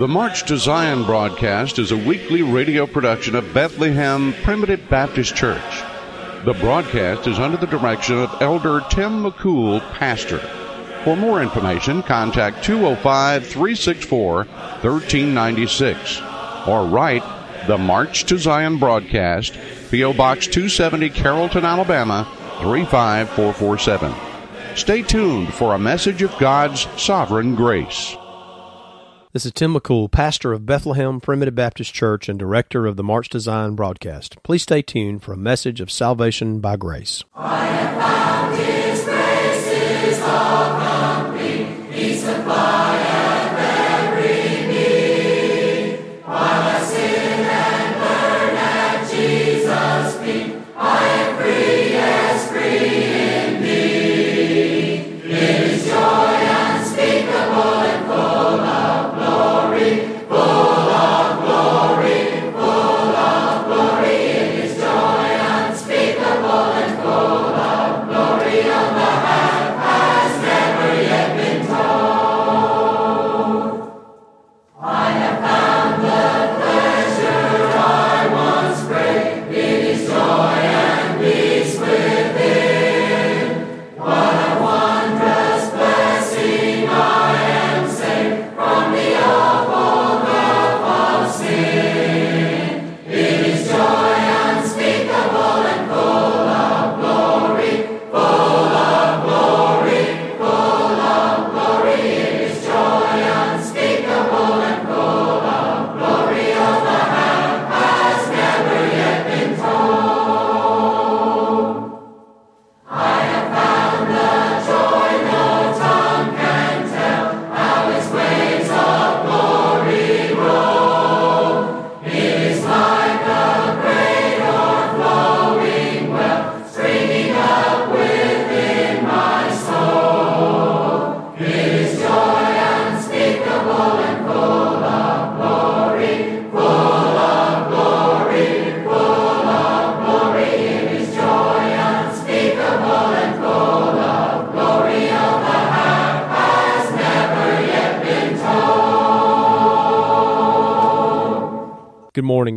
The March to Zion broadcast is a weekly radio production of Bethlehem Primitive Baptist Church. The broadcast is under the direction of Elder Tim McCool, pastor. For more information, contact 205 364 1396 or write the March to Zion broadcast, P.O. Box 270, Carrollton, Alabama 35447. Stay tuned for a message of God's sovereign grace. This is Tim McCool, pastor of Bethlehem Primitive Baptist Church and director of the March to Zion broadcast. Please stay tuned for a message of salvation by grace. His grace is all. He supplies.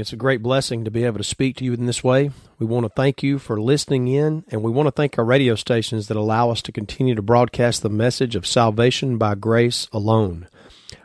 It's a great blessing to be able to speak to you in this way. We want to thank you for listening in, and we want to thank our radio stations that allow us to continue to broadcast the message of salvation by grace alone.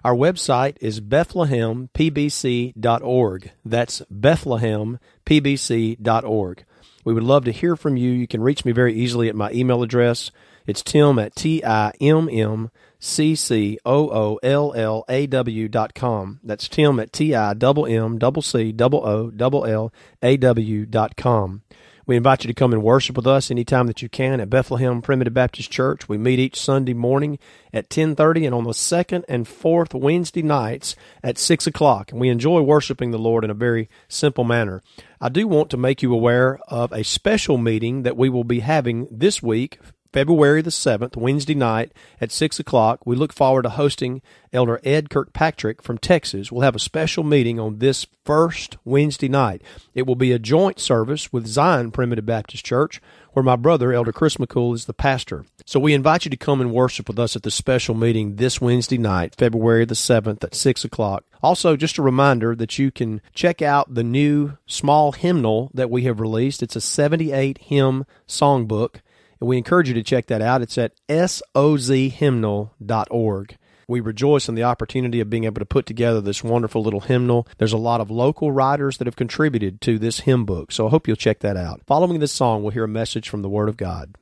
Our website is bethlehempbc.org. That's bethlehempbc.org. We would love to hear from you. You can reach me very easily at my email address. It's tim at T-I-M-M C C O O L L A W dot com. That's Tim at T I double M double C double O double L A W dot com. We invite you to come and worship with us anytime that you can at Bethlehem Primitive Baptist Church. We meet each Sunday morning at 1030 and on the second and fourth Wednesday nights at 6 o'clock. And we enjoy worshiping the Lord in a very simple manner. I do want to make you aware of a special meeting that we will be having this week February the 7th, Wednesday night at 6 o'clock. We look forward to hosting Elder Ed Kirkpatrick from Texas. We'll have a special meeting on this first Wednesday night. It will be a joint service with Zion Primitive Baptist Church, where my brother, Elder Chris McCool, is the pastor. So we invite you to come and worship with us at the special meeting this Wednesday night, February the 7th at 6 o'clock. Also, just a reminder that you can check out the new small hymnal that we have released. It's a 78 hymn songbook and we encourage you to check that out. It's at sozhymnal.org. We rejoice in the opportunity of being able to put together this wonderful little hymnal. There's a lot of local writers that have contributed to this hymn book, so I hope you'll check that out. Following this song, we'll hear a message from the Word of God.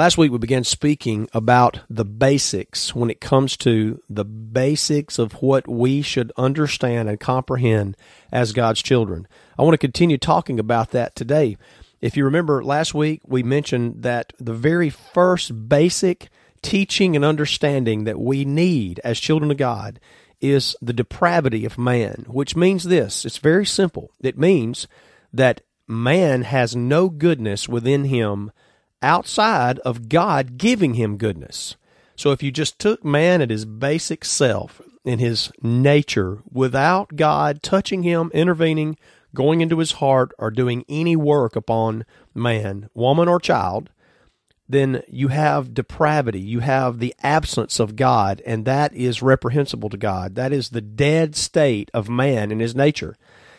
Last week we began speaking about the basics when it comes to the basics of what we should understand and comprehend as God's children. I want to continue talking about that today. If you remember last week, we mentioned that the very first basic teaching and understanding that we need as children of God is the depravity of man, which means this it's very simple. It means that man has no goodness within him outside of God giving him goodness. So if you just took man at his basic self, in his nature, without God touching him, intervening, going into his heart, or doing any work upon man, woman, or child, then you have depravity. You have the absence of God, and that is reprehensible to God. That is the dead state of man in his nature.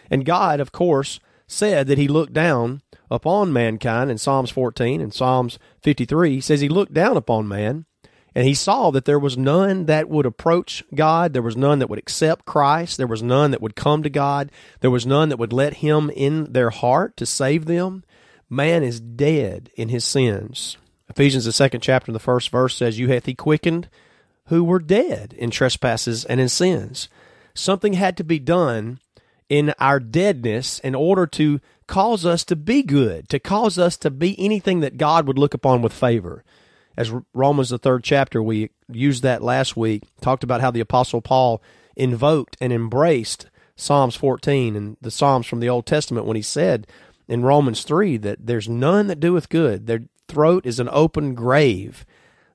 And God, of course, said that he looked down upon mankind in Psalms 14 and Psalms 53. He says he looked down upon man and he saw that there was none that would approach God. There was none that would accept Christ. There was none that would come to God. There was none that would let him in their heart to save them. Man is dead in his sins. Ephesians, the second chapter, the first verse says, You hath he quickened who were dead in trespasses and in sins. Something had to be done in our deadness in order to cause us to be good, to cause us to be anything that God would look upon with favor. As Romans, the third chapter, we used that last week, talked about how the Apostle Paul invoked and embraced Psalms 14 and the Psalms from the Old Testament when he said in Romans 3 that there's none that doeth good. Their throat is an open grave.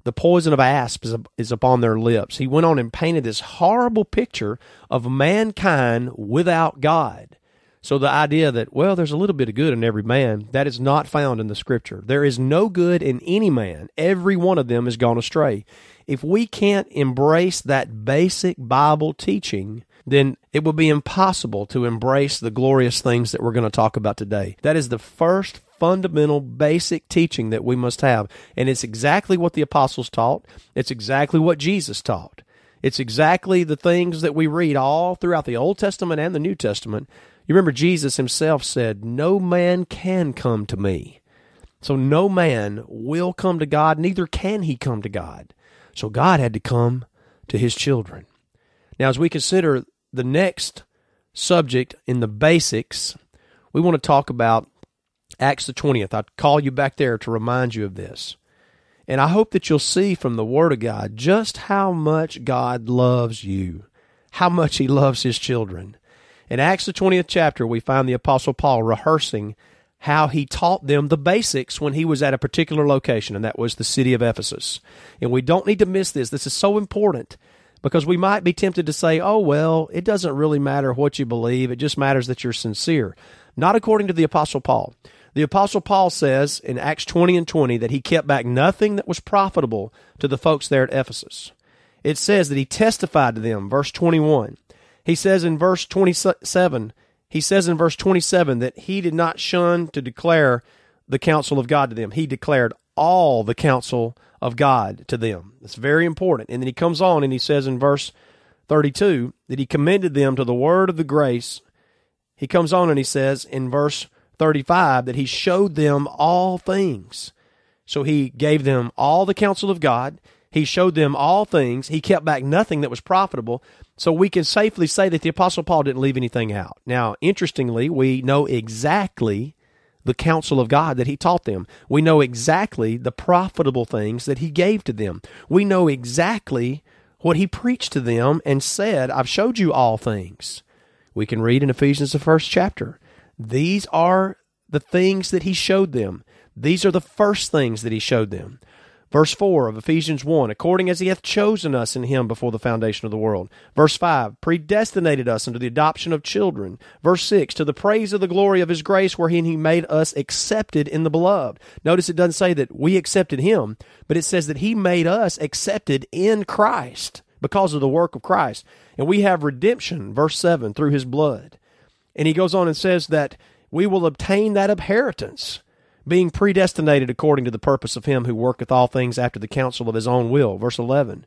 The poison of asp is, is upon their lips. He went on and painted this horrible picture of mankind without God. So the idea that, well, there's a little bit of good in every man, that is not found in the scripture. There is no good in any man. Every one of them has gone astray. If we can't embrace that basic Bible teaching, then it will be impossible to embrace the glorious things that we're going to talk about today. That is the first fundamental, basic teaching that we must have. And it's exactly what the apostles taught, it's exactly what Jesus taught. It's exactly the things that we read all throughout the Old Testament and the New Testament. You remember Jesus himself said, No man can come to me. So no man will come to God, neither can he come to God. So God had to come to his children. Now, as we consider the next subject in the basics, we want to talk about Acts the 20th. I'd call you back there to remind you of this. And I hope that you'll see from the Word of God just how much God loves you, how much He loves His children. In Acts the 20th chapter, we find the Apostle Paul rehearsing how he taught them the basics when he was at a particular location, and that was the city of Ephesus. And we don't need to miss this. This is so important because we might be tempted to say, oh, well, it doesn't really matter what you believe, it just matters that you're sincere. Not according to the Apostle Paul. The Apostle Paul says in Acts 20 and 20 that he kept back nothing that was profitable to the folks there at Ephesus. It says that he testified to them, verse 21. He says in verse 27, he says in verse 27 that he did not shun to declare the counsel of God to them. He declared all the counsel of God to them. It's very important. And then he comes on and he says in verse 32 that he commended them to the word of the grace. He comes on and he says in verse 35 that he showed them all things. So he gave them all the counsel of God. He showed them all things. He kept back nothing that was profitable. So we can safely say that the Apostle Paul didn't leave anything out. Now, interestingly, we know exactly the counsel of God that he taught them. We know exactly the profitable things that he gave to them. We know exactly what he preached to them and said, I've showed you all things. We can read in Ephesians, the first chapter. These are the things that he showed them. These are the first things that he showed them. Verse 4 of Ephesians 1, according as he hath chosen us in him before the foundation of the world. Verse 5, predestinated us unto the adoption of children. Verse 6, to the praise of the glory of his grace, wherein he made us accepted in the beloved. Notice it doesn't say that we accepted him, but it says that he made us accepted in Christ because of the work of Christ. And we have redemption, verse 7, through his blood. And he goes on and says that we will obtain that inheritance, being predestinated according to the purpose of him who worketh all things after the counsel of his own will. Verse 11.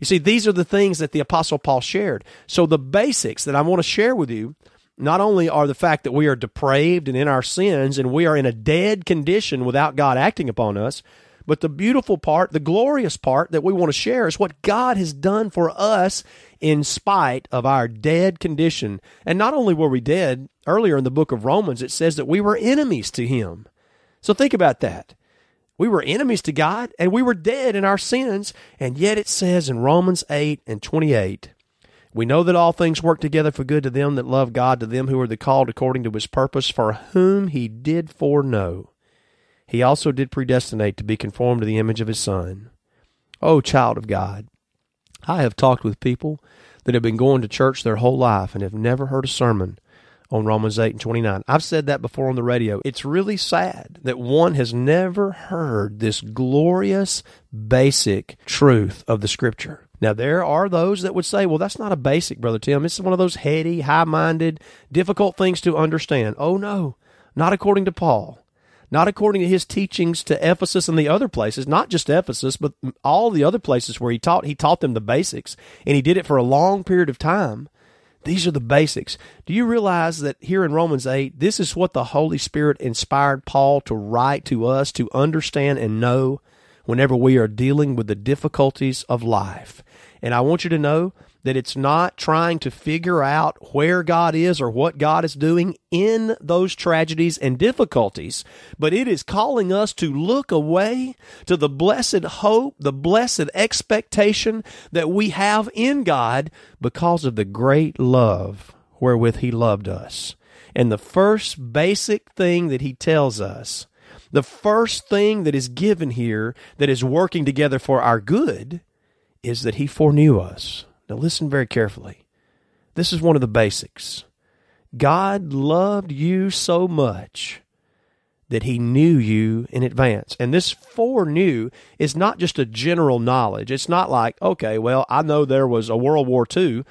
You see, these are the things that the Apostle Paul shared. So the basics that I want to share with you not only are the fact that we are depraved and in our sins and we are in a dead condition without God acting upon us, But the beautiful part, the glorious part that we want to share is what God has done for us in spite of our dead condition. And not only were we dead, earlier in the book of Romans, it says that we were enemies to Him. So think about that. We were enemies to God and we were dead in our sins. And yet it says in Romans 8 and 28, we know that all things work together for good to them that love God, to them who are the called according to his purpose, for whom he did foreknow. He also did predestinate to be conformed to the image of his Son. O oh, child of God, I have talked with people that have been going to church their whole life and have never heard a sermon on Romans 8 and 29. I've said that before on the radio. It's really sad that one has never heard this glorious, basic truth of the Scripture. Now, there are those that would say, well, that's not a basic, Brother Tim. It's one of those heady, high minded, difficult things to understand. Oh, no, not according to Paul. Not according to his teachings to Ephesus and the other places, not just Ephesus, but all the other places where he taught, he taught them the basics, and he did it for a long period of time. These are the basics. Do you realize that here in Romans 8, this is what the Holy Spirit inspired Paul to write to us to understand and know whenever we are dealing with the difficulties of life. And I want you to know that it's not trying to figure out where God is or what God is doing in those tragedies and difficulties, but it is calling us to look away to the blessed hope, the blessed expectation that we have in God because of the great love wherewith He loved us. And the first basic thing that He tells us the first thing that is given here that is working together for our good is that He foreknew us. Now, listen very carefully. This is one of the basics. God loved you so much that He knew you in advance. And this foreknew is not just a general knowledge. It's not like, okay, well, I know there was a World War II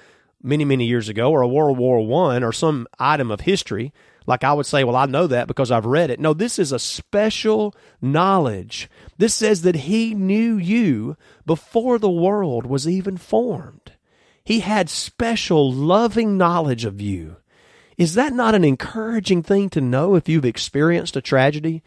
many, many years ago, or a World War One, or some item of history like I would say, well, I know that because I've read it. No, this is a special knowledge. This says that He knew you before the world was even formed. He had special loving knowledge of you. Is that not an encouraging thing to know if you've experienced a tragedy?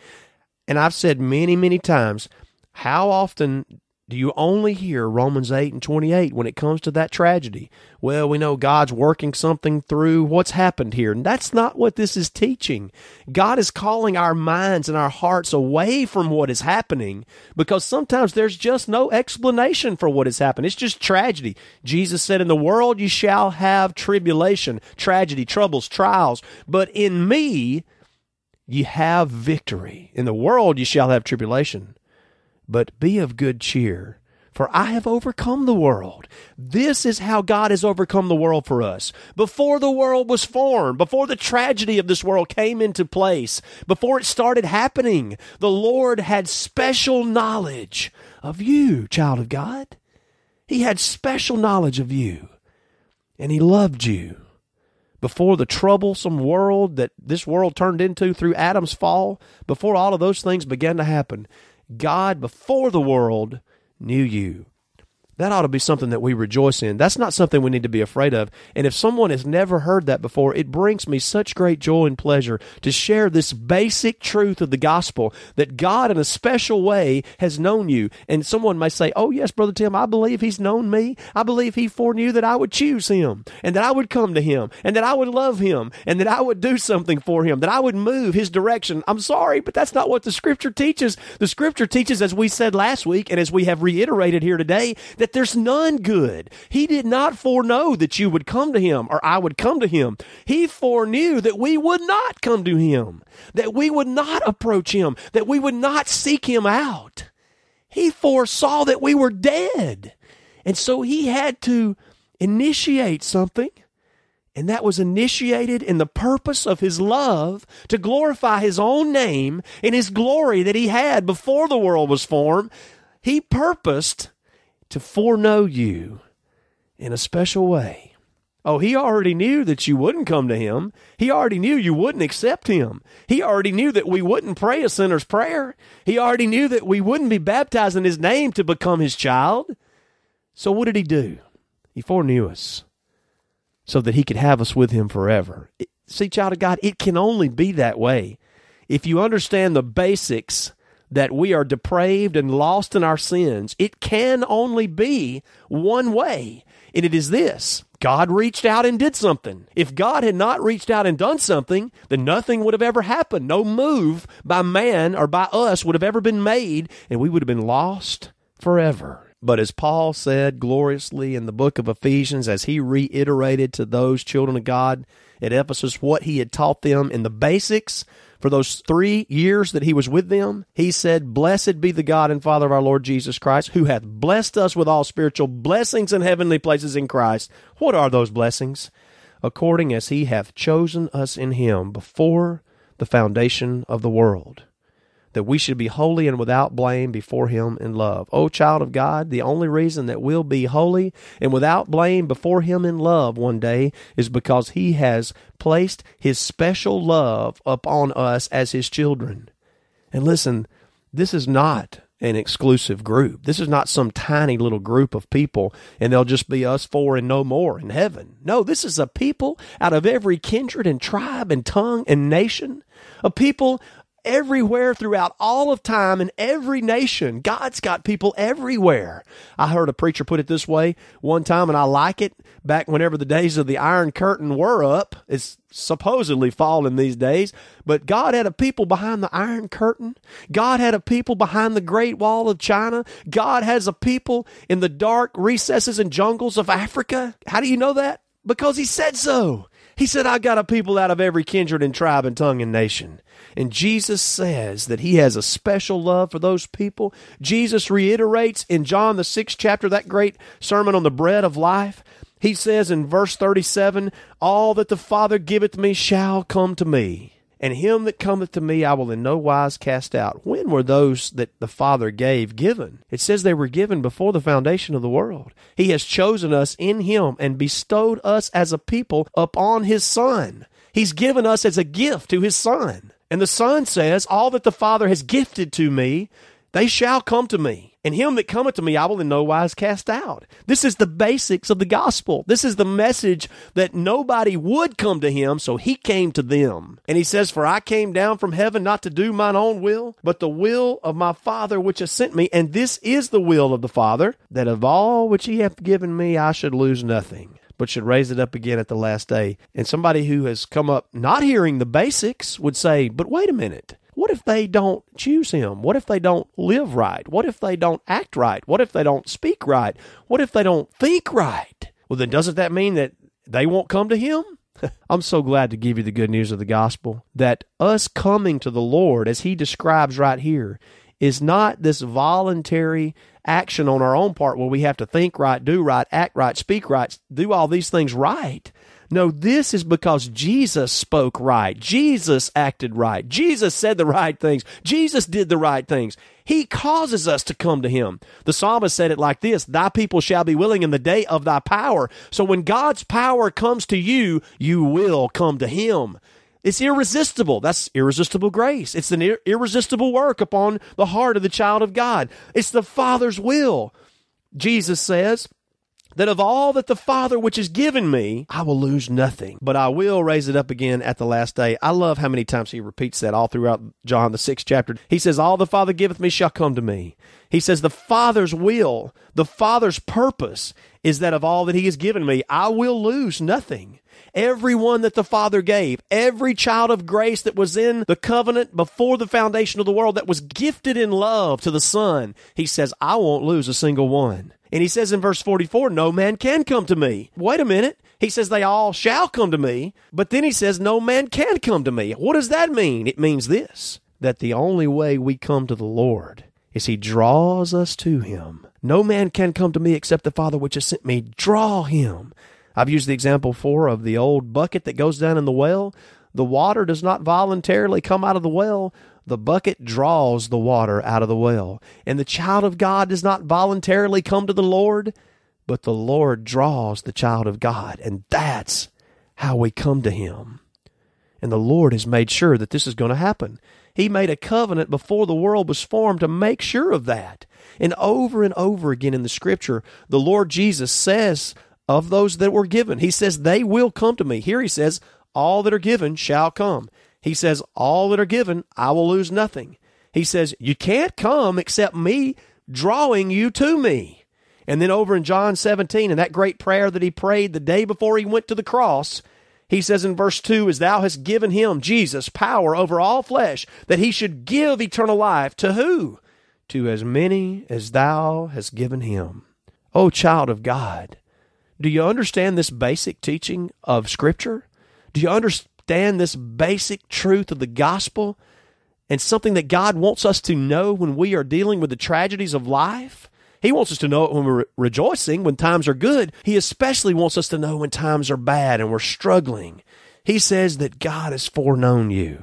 And I've said many, many times, how often do you only hear Romans 8 and 28 when it comes to that tragedy? Well, we know God's working something through what's happened here. And that's not what this is teaching. God is calling our minds and our hearts away from what is happening because sometimes there's just no explanation for what has happened. It's just tragedy. Jesus said, In the world you shall have tribulation, tragedy, troubles, trials. But in me, you have victory. In the world you shall have tribulation but be of good cheer, for I have overcome the world. This is how God has overcome the world for us. Before the world was formed, before the tragedy of this world came into place, before it started happening, the Lord had special knowledge of you, child of God. He had special knowledge of you, and He loved you. Before the troublesome world that this world turned into through Adam's fall, before all of those things began to happen, God before the world knew you. That ought to be something that we rejoice in. That's not something we need to be afraid of. And if someone has never heard that before, it brings me such great joy and pleasure to share this basic truth of the gospel that God in a special way has known you. And someone may say, Oh, yes, Brother Tim, I believe He's known me. I believe He foreknew that I would choose Him and that I would come to Him and that I would love Him and that I would do something for Him, that I would move His direction. I'm sorry, but that's not what the Scripture teaches. The Scripture teaches, as we said last week and as we have reiterated here today, that that there's none good. He did not foreknow that you would come to him or I would come to him. He foreknew that we would not come to him, that we would not approach him, that we would not seek him out. He foresaw that we were dead. And so he had to initiate something. And that was initiated in the purpose of his love to glorify his own name and his glory that he had before the world was formed. He purposed to foreknow you in a special way. Oh, he already knew that you wouldn't come to him. He already knew you wouldn't accept him. He already knew that we wouldn't pray a sinner's prayer. He already knew that we wouldn't be baptized in his name to become his child. So what did he do? He foreknew us so that he could have us with him forever. See, child of God, it can only be that way. If you understand the basics that we are depraved and lost in our sins, it can only be one way. And it is this God reached out and did something. If God had not reached out and done something, then nothing would have ever happened. No move by man or by us would have ever been made, and we would have been lost forever. But as Paul said gloriously in the book of Ephesians, as he reiterated to those children of God at Ephesus what he had taught them in the basics for those three years that he was with them, he said, Blessed be the God and Father of our Lord Jesus Christ, who hath blessed us with all spiritual blessings in heavenly places in Christ. What are those blessings? According as he hath chosen us in him before the foundation of the world that we should be holy and without blame before Him in love. O child of God, the only reason that we'll be holy and without blame before Him in love one day is because He has placed His special love upon us as His children. And listen, this is not an exclusive group. This is not some tiny little group of people and they'll just be us four and no more in heaven. No, this is a people out of every kindred and tribe and tongue and nation, a people everywhere throughout all of time in every nation. God's got people everywhere. I heard a preacher put it this way one time, and I like it. Back whenever the days of the Iron Curtain were up, it's supposedly fallen these days, but God had a people behind the Iron Curtain. God had a people behind the Great Wall of China. God has a people in the dark recesses and jungles of Africa. How do you know that? Because He said so. He said, I got a people out of every kindred and tribe and tongue and nation. And Jesus says that he has a special love for those people. Jesus reiterates in John the sixth chapter, that great sermon on the bread of life. He says in verse 37, All that the Father giveth me shall come to me and him that cometh to me I will in no wise cast out. When were those that the Father gave given? It says they were given before the foundation of the world. He has chosen us in him and bestowed us as a people upon his Son. He's given us as a gift to his Son. And the Son says, All that the Father has gifted to me, they shall come to me. And him that cometh to me, I will in no wise cast out. This is the basics of the gospel. This is the message that nobody would come to him, so he came to them. And he says, For I came down from heaven not to do mine own will, but the will of my Father which has sent me. And this is the will of the Father, that of all which he hath given me, I should lose nothing but should raise it up again at the last day. And somebody who has come up not hearing the basics would say, But wait a minute. What if they don't choose him? What if they don't live right? What if they don't act right? What if they don't speak right? What if they don't think right? Well, then doesn't that mean that they won't come to him? I'm so glad to give you the good news of the gospel that us coming to the Lord, as he describes right here, is not this voluntary action on our own part where we have to think right, do right, act right, speak right, do all these things right. No, this is because Jesus spoke right. Jesus acted right. Jesus said the right things. Jesus did the right things. He causes us to come to Him. The psalmist said it like this Thy people shall be willing in the day of thy power. So when God's power comes to you, you will come to Him. It's irresistible. That's irresistible grace. It's an ir- irresistible work upon the heart of the child of God. It's the Father's will. Jesus says, that of all that the Father which has given me, I will lose nothing, but I will raise it up again at the last day. I love how many times he repeats that all throughout John, the sixth chapter. He says, All the Father giveth me shall come to me. He says, The Father's will, the Father's purpose is that of all that he has given me, I will lose nothing. Everyone that the Father gave, every child of grace that was in the covenant before the foundation of the world that was gifted in love to the Son, he says, I won't lose a single one. And he says in verse 44, no man can come to me. Wait a minute. He says they all shall come to me, but then he says no man can come to me. What does that mean? It means this, that the only way we come to the Lord is he draws us to him. No man can come to me except the Father which has sent me. Draw him. I've used the example before of the old bucket that goes down in the well. The water does not voluntarily come out of the well. The bucket draws the water out of the well. And the child of God does not voluntarily come to the Lord, but the Lord draws the child of God. And that's how we come to Him. And the Lord has made sure that this is going to happen. He made a covenant before the world was formed to make sure of that. And over and over again in the scripture, the Lord Jesus says of those that were given, He says, They will come to me. Here He says, All that are given shall come. He says, All that are given, I will lose nothing. He says, You can't come except me drawing you to me. And then over in John 17, in that great prayer that he prayed the day before he went to the cross, he says in verse 2 As thou hast given him, Jesus, power over all flesh, that he should give eternal life to who? To as many as thou hast given him. O child of God, do you understand this basic teaching of Scripture? Do you understand this basic truth of the gospel and something that God wants us to know when we are dealing with the tragedies of life? He wants us to know it when we're rejoicing, when times are good. He especially wants us to know when times are bad and we're struggling. He says that God has foreknown you.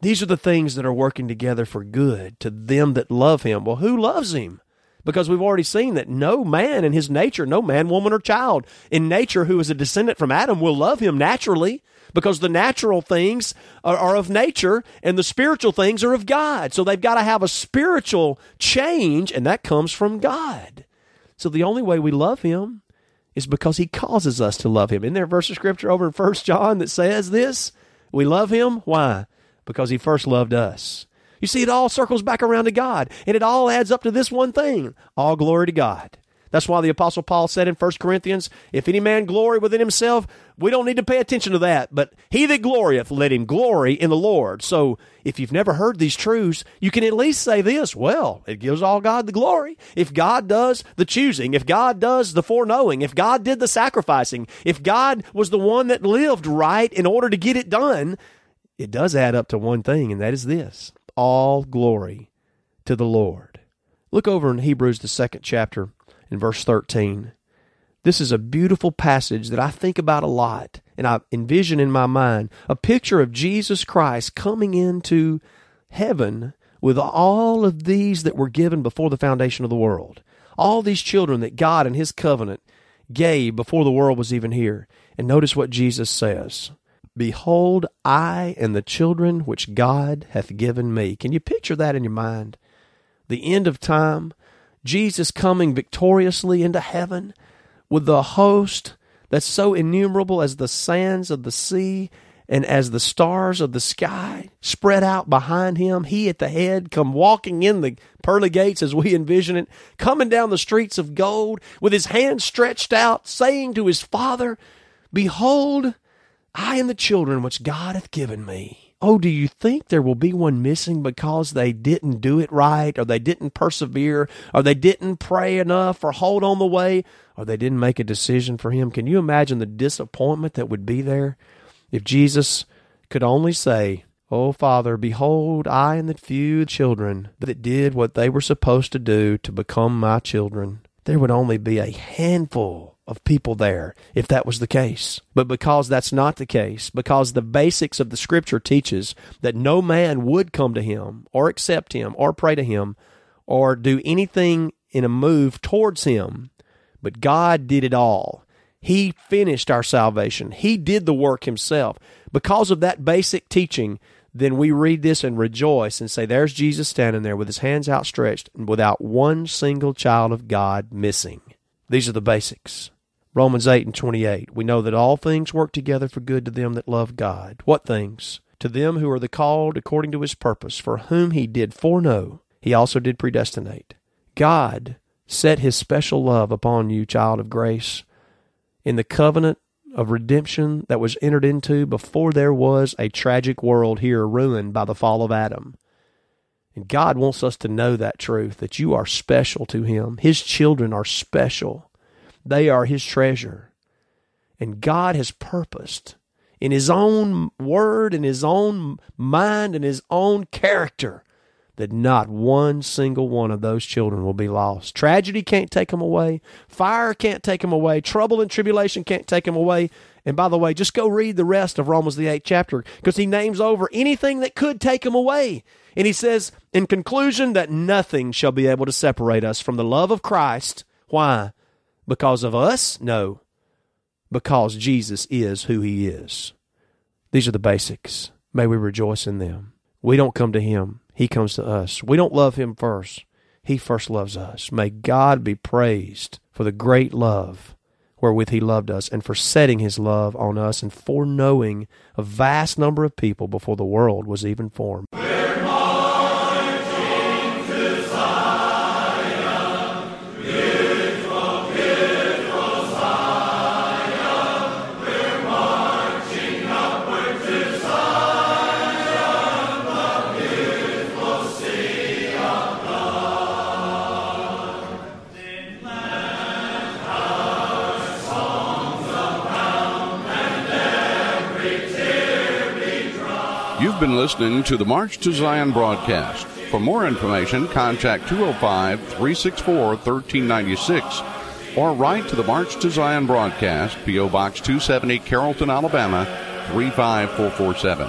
These are the things that are working together for good to them that love Him. Well, who loves Him? Because we've already seen that no man in his nature, no man, woman, or child in nature who is a descendant from Adam will love Him naturally because the natural things are, are, of nature and the spiritual things are of God. So they've got to have a spiritual change, and that comes from God. So the only way we love Him is because He causes us to love Him. In there a verse of scripture over in First John that says this? We love Him. Why? Because He first loved us. You see, it all circles back around to God, and it all adds up to this one thing all glory to God. That's why the Apostle Paul said in 1 Corinthians, If any man glory within himself, we don't need to pay attention to that. But he that glorieth, let him glory in the Lord. So if you've never heard these truths, you can at least say this well, it gives all God the glory. If God does the choosing, if God does the foreknowing, if God did the sacrificing, if God was the one that lived right in order to get it done, it does add up to one thing, and that is this all glory to the Lord. Look over in Hebrews, the second chapter in verse 13. This is a beautiful passage that I think about a lot, and I envision in my mind a picture of Jesus Christ coming into heaven with all of these that were given before the foundation of the world. All these children that God and His covenant gave before the world was even here. And notice what Jesus says Behold, I and the children which God hath given me. Can you picture that in your mind? The end of time, Jesus coming victoriously into heaven with the host that's so innumerable as the sands of the sea and as the stars of the sky spread out behind him, he at the head come walking in the pearly gates as we envision it, coming down the streets of gold with his hands stretched out, saying to his Father, Behold, I and the children which God hath given me. Oh, do you think there will be one missing because they didn't do it right, or they didn't persevere, or they didn't pray enough, or hold on the way, or they didn't make a decision for Him? Can you imagine the disappointment that would be there if Jesus could only say, Oh, Father, behold, I and the few children that did what they were supposed to do to become my children? There would only be a handful of people there if that was the case. But because that's not the case, because the basics of the scripture teaches that no man would come to him or accept him or pray to him or do anything in a move towards him, but God did it all. He finished our salvation. He did the work himself. Because of that basic teaching, then we read this and rejoice and say, There's Jesus standing there with his hands outstretched and without one single child of God missing. These are the basics. Romans 8 and 28. We know that all things work together for good to them that love God. What things? To them who are the called according to his purpose, for whom he did foreknow, he also did predestinate. God set his special love upon you, child of grace, in the covenant of redemption that was entered into before there was a tragic world here ruined by the fall of Adam. And God wants us to know that truth that you are special to him. His children are special. They are His treasure. And God has purposed in His own word, in His own mind, in His own character that not one single one of those children will be lost. Tragedy can't take them away. Fire can't take them away. Trouble and tribulation can't take them away. And by the way, just go read the rest of Romans the 8th chapter because he names over anything that could take them away. And he says, in conclusion, that nothing shall be able to separate us from the love of Christ. Why? Because of us? No. Because Jesus is who he is. These are the basics. May we rejoice in them. We don't come to him, he comes to us. We don't love him first, he first loves us. May God be praised for the great love wherewith he loved us and for setting his love on us and foreknowing a vast number of people before the world was even formed. You've been listening to the March to Zion broadcast. For more information, contact 205 364 1396 or write to the March to Zion broadcast, P.O. Box 270, Carrollton, Alabama 35447.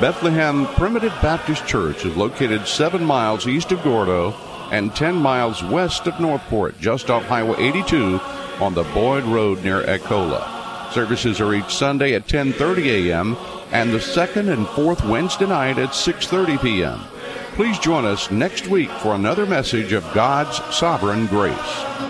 Bethlehem Primitive Baptist Church is located seven miles east of Gordo and 10 miles west of Northport, just off Highway 82 on the Boyd Road near Echola. Services are each Sunday at 10:30 a.m. and the second and fourth Wednesday night at 6:30 p.m. Please join us next week for another message of God's sovereign grace.